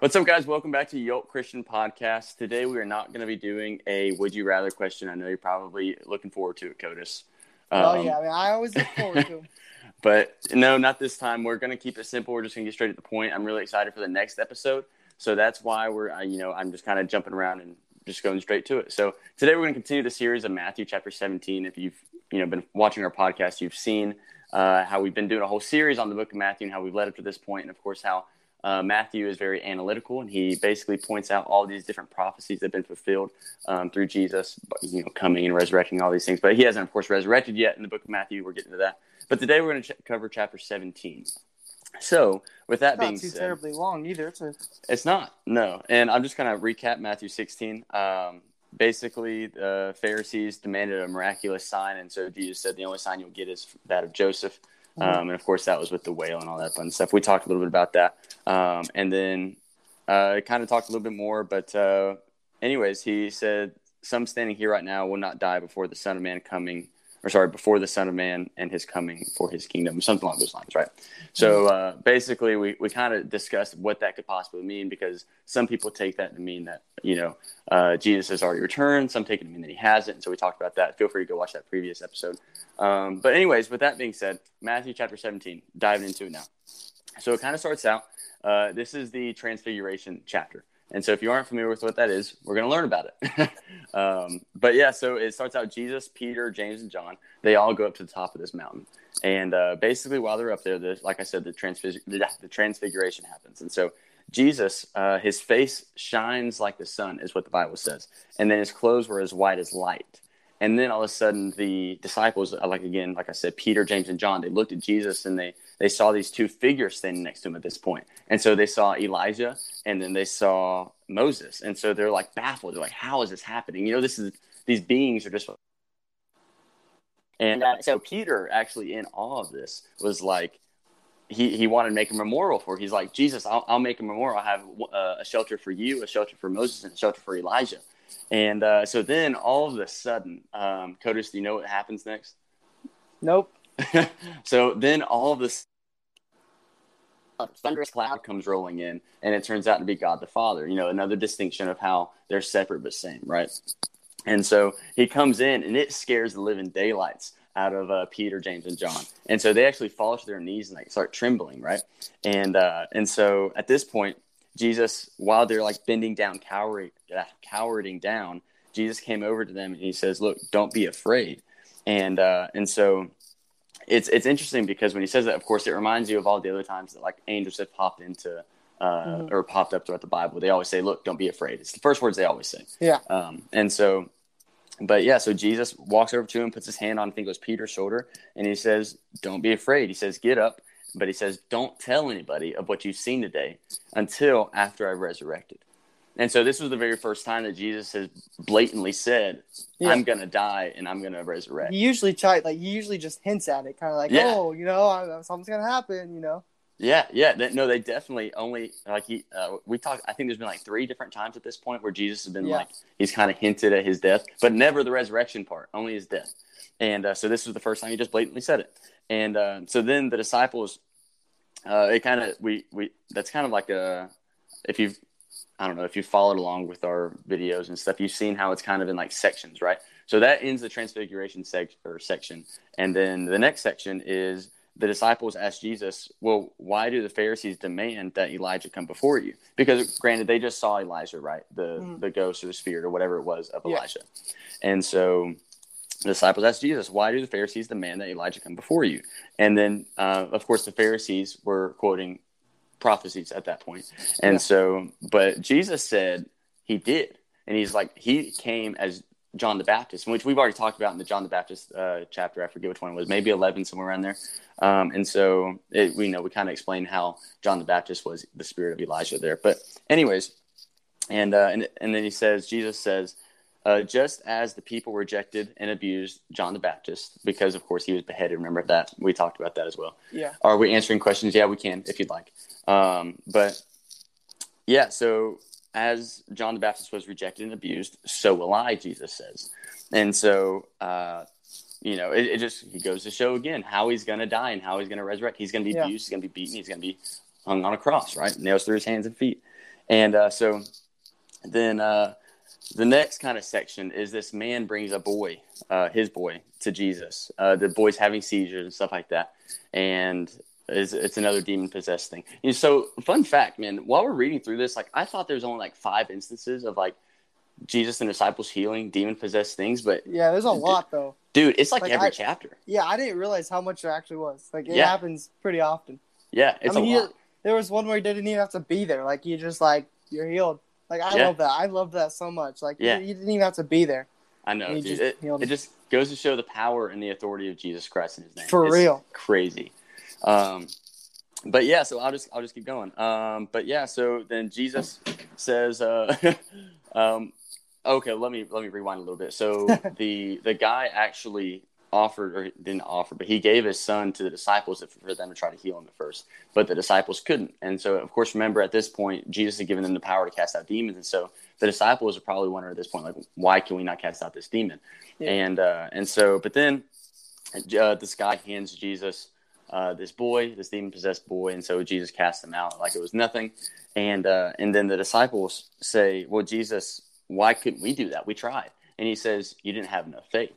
What's up, guys? Welcome back to Yoke Christian Podcast. Today, we are not going to be doing a "Would you rather" question. I know you're probably looking forward to it, Codis. oh Um, yeah, I, mean, I always look forward to. But no, not this time. We're going to keep it simple. We're just going to get straight to the point. I'm really excited for the next episode. So that's why we're, uh, you know, I'm just kind of jumping around and just going straight to it. So today we're going to continue the series of Matthew chapter 17. If you've, you know, been watching our podcast, you've seen uh, how we've been doing a whole series on the book of Matthew and how we've led up to this point, and of course how uh, Matthew is very analytical, and he basically points out all these different prophecies that have been fulfilled um, through Jesus, you know, coming and resurrecting all these things. But he hasn't, of course, resurrected yet in the book of Matthew. We're getting to that. But today we're going to ch- cover chapter 17. So, with that being Not too said, terribly long either. It's a it's not no, and I'm just going to recap Matthew 16. Um, basically, the Pharisees demanded a miraculous sign, and so Jesus said the only sign you'll get is that of Joseph. Mhm. Um, and of course, that was with the whale and all that fun stuff. We talked a little bit about that, um, and then uh, kind of talked a little bit more. But uh, anyways, he said, "Some standing here right now will not die before the Son of Man coming." Or sorry, before the Son of Man and his coming for his kingdom, something along those lines, right? So uh, basically, we, we kind of discussed what that could possibly mean because some people take that to mean that, you know, uh, Jesus has already returned. Some take it to mean that he hasn't. And so we talked about that. Feel free to go watch that previous episode. Um, but, anyways, with that being said, Matthew chapter 17, diving into it now. So it kind of starts out. Uh, this is the Transfiguration chapter. And so if you aren't familiar with what that is, we're going to learn about it. um, but yeah, so it starts out Jesus, Peter, James, and John. They all go up to the top of this mountain. And uh, basically, while they're up there, the, like I said, the, transfig- the, the transfiguration happens. And so Jesus, uh, his face shines like the sun, is what the Bible says. And then his clothes were as white as light. And then all of a sudden, the disciples, like again, like I said, Peter, James, and John, they looked at Jesus and they they saw these two figures standing next to him at this point. And so they saw Elijah and then they saw Moses. And so they're like baffled. They're like, how is this happening? You know, this is these beings are just. And uh, so Peter, actually, in awe of this, was like, he, he wanted to make a memorial for. it. He's like, Jesus, I'll, I'll make a memorial. I'll have uh, a shelter for you, a shelter for Moses, and a shelter for Elijah. And uh, so then all of a sudden, um, Codis, do you know what happens next? nope. so then all of this thunderous cloud comes rolling in, and it turns out to be God the Father. You know, another distinction of how they're separate but same, right? And so he comes in, and it scares the living daylights out of uh, Peter, James, and John. And so they actually fall to their knees and like start trembling, right? And uh, and so at this point, Jesus, while they're like bending down, cowering, uh, cowering down, Jesus came over to them and he says, "Look, don't be afraid." And uh, and so it's it's interesting because when he says that, of course, it reminds you of all the other times that like angels have popped into uh, Mhm. or popped up throughout the Bible. They always say, "Look, don't be afraid." It's the first words they always say. Yeah. Um, and so, but yeah, so Jesus walks over to him, puts his hand on, I think it was Peter's shoulder, and he says, "Don't be afraid." He says, "Get up," but he says, "Don't tell anybody of what you've seen today until after I've resurrected." And so this was the very first time that Jesus has blatantly said, Yeah. "I'm gonna die and I'm gonna resurrect." He usually try like he usually just hints at it, kind of like, Yeah. oh, you know, I- something's gonna happen, you know. Yeah, yeah. They, no, they definitely only like he. Uh, we talked. I think there's been like three different times at this point where Jesus has been Yeah. like he's kind of hinted at his death, but never the resurrection part. Only his death. And uh, so this was the first time he just blatantly said it. And uh, so then the disciples, uh, it kind of we we that's kind of like a if you've I don't know if you followed along with our videos and stuff, you've seen how it's kind of in like sections, right? So that ends the transfiguration sec- or section, and then the next section is the disciples ask Jesus, "Well, why do the Pharisees demand that Elijah come before you?" Because granted, they just saw Elijah, right? The Mhm. the ghost or the spirit or whatever it was of Yeah. Elijah, and so the disciples asked Jesus, "Why do the Pharisees demand that Elijah come before you?" And then, uh, of course, the Pharisees were quoting prophecies at that point, and Yeah. so, but Jesus said he did, and he's like he came as John the Baptist, which we've already talked about in the John the Baptist uh, chapter. I forget which one it was, maybe eleven, somewhere around there. Um, and so it, we know we kind of explained how John the Baptist was the spirit of Elijah there. But anyways, and uh, and and then he says, Jesus says, uh, just as the people rejected and abused John the Baptist because, of course, he was beheaded. Remember that we talked about that as well. Yeah. Are we answering questions? Yeah, we can if you'd like. Um, but yeah, so as John the Baptist was rejected and abused, so will I, Jesus says. And so, uh, you know, it, it just he goes to show again how he's going to die and how he's going to resurrect. He's going to be Yeah. abused, he's going to be beaten, he's going to be hung on a cross, right? Nails through his hands and feet. And uh, so then uh, the next kind of section is this man brings a boy, uh, his boy, to Jesus. Uh, the boy's having seizures and stuff like that, and it's, it's another demon possessed thing. And so, fun fact, man, while we're reading through this, like I thought there's only like five instances of like Jesus and disciples healing demon possessed things, but Yeah, there's a lot though. dude, it's like, Like, every I- chapter. Yeah, I didn't realize how much there actually was. Like it Yeah. happens pretty often. Yeah, it's I mean, a lot. there was one where he didn't even have to be there. Like you just like you're healed. Like I Yeah. love that. I love that so much. Like Yeah. you, you didn't even have to be there. I know, dude. just It, it just goes to show the power and the authority of Jesus Christ in His name. For It's real. crazy. Um, but yeah, so I'll just I'll just keep going. Um, but yeah, so then Jesus says, uh, um, okay, let me let me rewind a little bit. So the the guy actually offered or didn't offer, but he gave his son to the disciples for them to try to heal him at first, but the disciples couldn't. And so, of course, remember at this point, Jesus had given them the power to cast out demons, and so the disciples are probably wondering at this point, like, why can we not cast out this demon? Yeah. And uh, and so, but then uh, this guy hands Jesus uh, this boy, this demon possessed boy, and so Jesus cast him out like it was nothing. And uh, and then the disciples say, "Well, Jesus, why couldn't we do that? We tried." And he says, "You didn't have enough faith."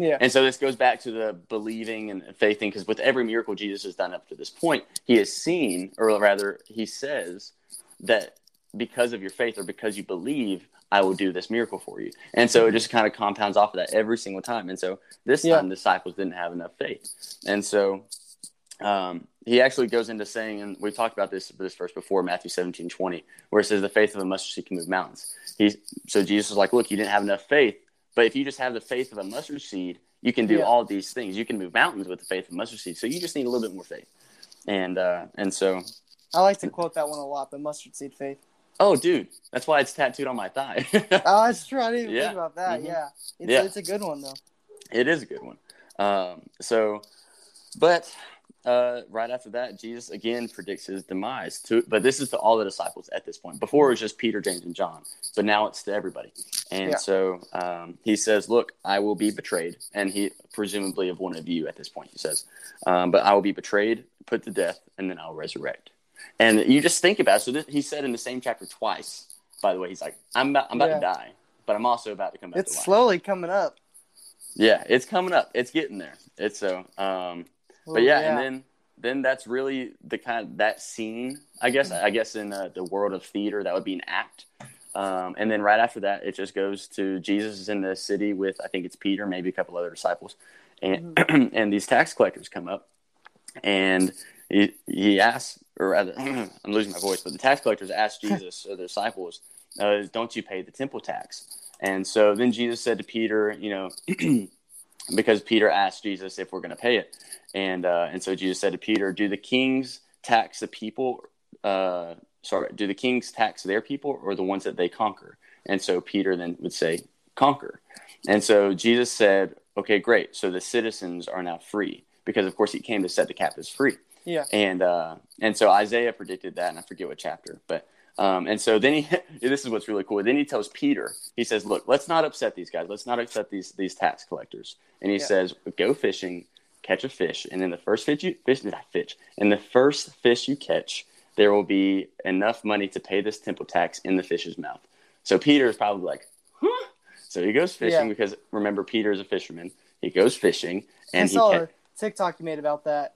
Yeah. And so this goes back to the believing and faith thing, because with every miracle Jesus has done up to this point, he has seen, or rather, he says that because of your faith or because you believe, I will do this miracle for you. And so it just kind of compounds off of that every single time. And so this Yeah. time, the disciples didn't have enough faith. And so um, he actually goes into saying, and we've talked about this this verse before, Matthew 17, 20, where it says, the faith of a mustard seed can move mountains. He's, so Jesus was like, look, you didn't have enough faith, but if you just have the faith of a mustard seed, you can do Yeah. all these things. You can move mountains with the faith of mustard seed. So you just need a little bit more faith. And uh, and so, I like to quote that one a lot. The mustard seed faith. oh, dude, that's why it's tattooed on my thigh. Oh, that's true. I didn't even Yeah. think about that. Mhm. Yeah. It's, Yeah. it's a good one though. It is a good one. Um, so, but uh, right after that, Jesus again predicts his demise. To, but this is to all the disciples at this point. Before it was just Peter, James, and John, but now it's to everybody. And Yeah. so um, he says, "Look, I will be betrayed," and he presumably of one of you at this point. He says, um, "But I will be betrayed, put to death, and then I'll resurrect." And you just think about it. So this, he said in the same chapter twice. By the way, he's like, "I'm about, I'm about Yeah. to die, but I'm also about to come back It's to life." slowly coming up. Yeah, it's coming up. It's getting there. It's so. Um, but yeah, and then then that's really the kind of that scene. I guess I guess in uh, the world of theater that would be an act. Um, and then right after that, it just goes to Jesus is in the city with I think it's Peter, maybe a couple other disciples, and and these tax collectors come up, and he he asks, or rather, I'm losing my voice, but the tax collectors ask Jesus or the disciples, uh, "Don't you pay the temple tax?" And so then Jesus said to Peter, you know, because Peter asked Jesus if we're going to pay it, and uh, and so Jesus said to Peter, "Do the kings tax the people? Uh, sorry, do the kings tax their people or the ones that they conquer?" And so Peter then would say, "Conquer." And so Jesus said, "Okay, great. So the citizens are now free because, of course, he came to set the captives free." Yeah. And uh, and so Isaiah predicted that, and I forget what chapter, but um, and so then he this is what's really cool. Then he tells Peter, he says, "Look, let's not upset these guys. Let's not upset these these tax collectors." And he Yeah. says, "Go fishing, catch a fish, and in the first fish you fish fish, in the first fish you catch, there will be enough money to pay this temple tax in the fish's mouth." So Peter is probably like, "Huh?" So he goes fishing Yeah. because remember Peter is a fisherman. He goes fishing I and he saw ca- a TikTok you made about that.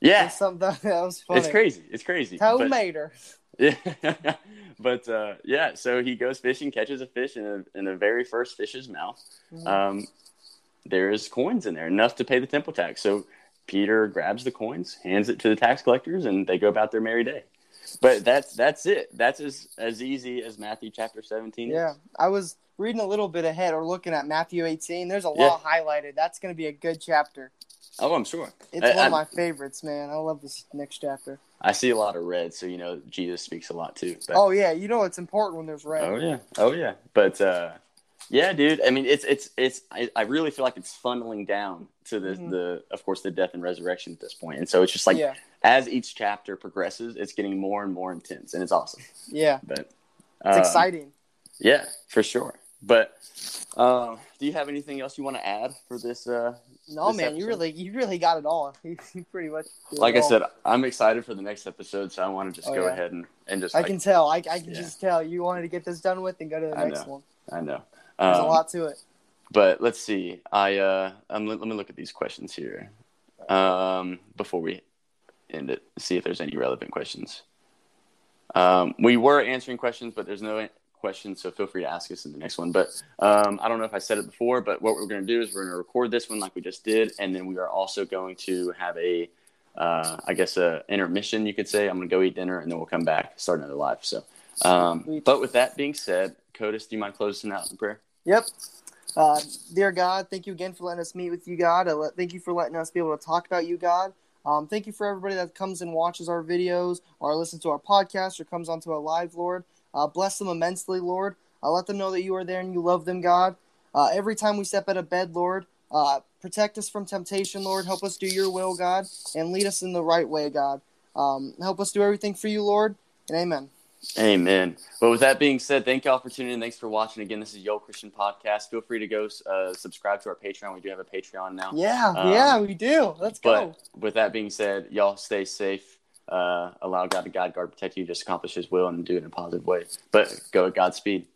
Yeah, That's something that, was funny. it's crazy. It's crazy. But- Mater. Yeah, but uh, yeah, so he goes fishing, catches a fish in, a, in the very first fish's mouth. Mhm. Um, there's coins in there, enough to pay the temple tax. So Peter grabs the coins, hands it to the tax collectors, and they go about their merry day. But that's that's it. That's as as easy as Matthew chapter seventeen. is. Yeah, I was reading a little bit ahead or looking at Matthew 18. There's a Yeah. lot highlighted. That's going to be a good chapter. Oh, I'm sure. It's I- one I- of my favorites, man. I love this next chapter. I see a lot of red, so you know Jesus speaks a lot too. But, Oh yeah, you know it's important when there's red. Oh yeah, oh yeah. But uh, yeah, dude. I mean, it's it's it's. I, I really feel like it's funneling down to the Mhm. the of course the death and resurrection at this point, and so it's just like yeah, as each chapter progresses, it's getting more and more intense, and it's awesome. yeah, But it's um, exciting. Yeah, for sure. But uh, do you have anything else you want to add for this? Uh, No, This man, you really, you really got it all. You pretty much. like I all. said, I'm excited for the next episode, so I want to just Oh, go yeah. ahead and, and just. I like- can tell. I, I can Yeah. just tell you wanted to get this done with and go to the I next know. one. I know. There's a Um, lot to it. But let's see. I uh, um, let, let me look at these questions here um, before we end it. See if there's any relevant questions. Um, we were answering questions, but there's no questions, so feel free to ask us in the next one. But um, I don't know if I said it before, but what we're going to do is we're going to record this one like we just did, and then we are also going to have a, uh, I guess, a intermission. You could say I'm going to go eat dinner, and then we'll come back, start another live. So, um, but with that being said, Codis, do you mind closing out in prayer? Yep. Uh, dear God, thank you again for letting us meet with you, God. Uh, let- thank you for letting us be able to talk about you, God. Um, thank you for everybody that comes and watches our videos or listens to our podcast or comes onto our live, Lord. Uh, bless them immensely, Lord. Uh, let them know that you are there and you love them, God. Uh, every time we step out of bed, Lord, uh, protect us from temptation, Lord. Help us do your will, God, and lead us in the right way, God. Um, help us do everything for you, Lord, and amen. Amen. Well, with that being said, thank y'all for tuning in. Thanks for watching. Again, this is Yo Christian Podcast. Feel free to go uh, subscribe to our Patreon. We do have a Patreon now. Yeah, Um, yeah, we do. Let's go. But with that being said, y'all stay safe. Uh, allow God to guide, guard, protect you. Just accomplish His will and do it in a positive way. But go at Godspeed.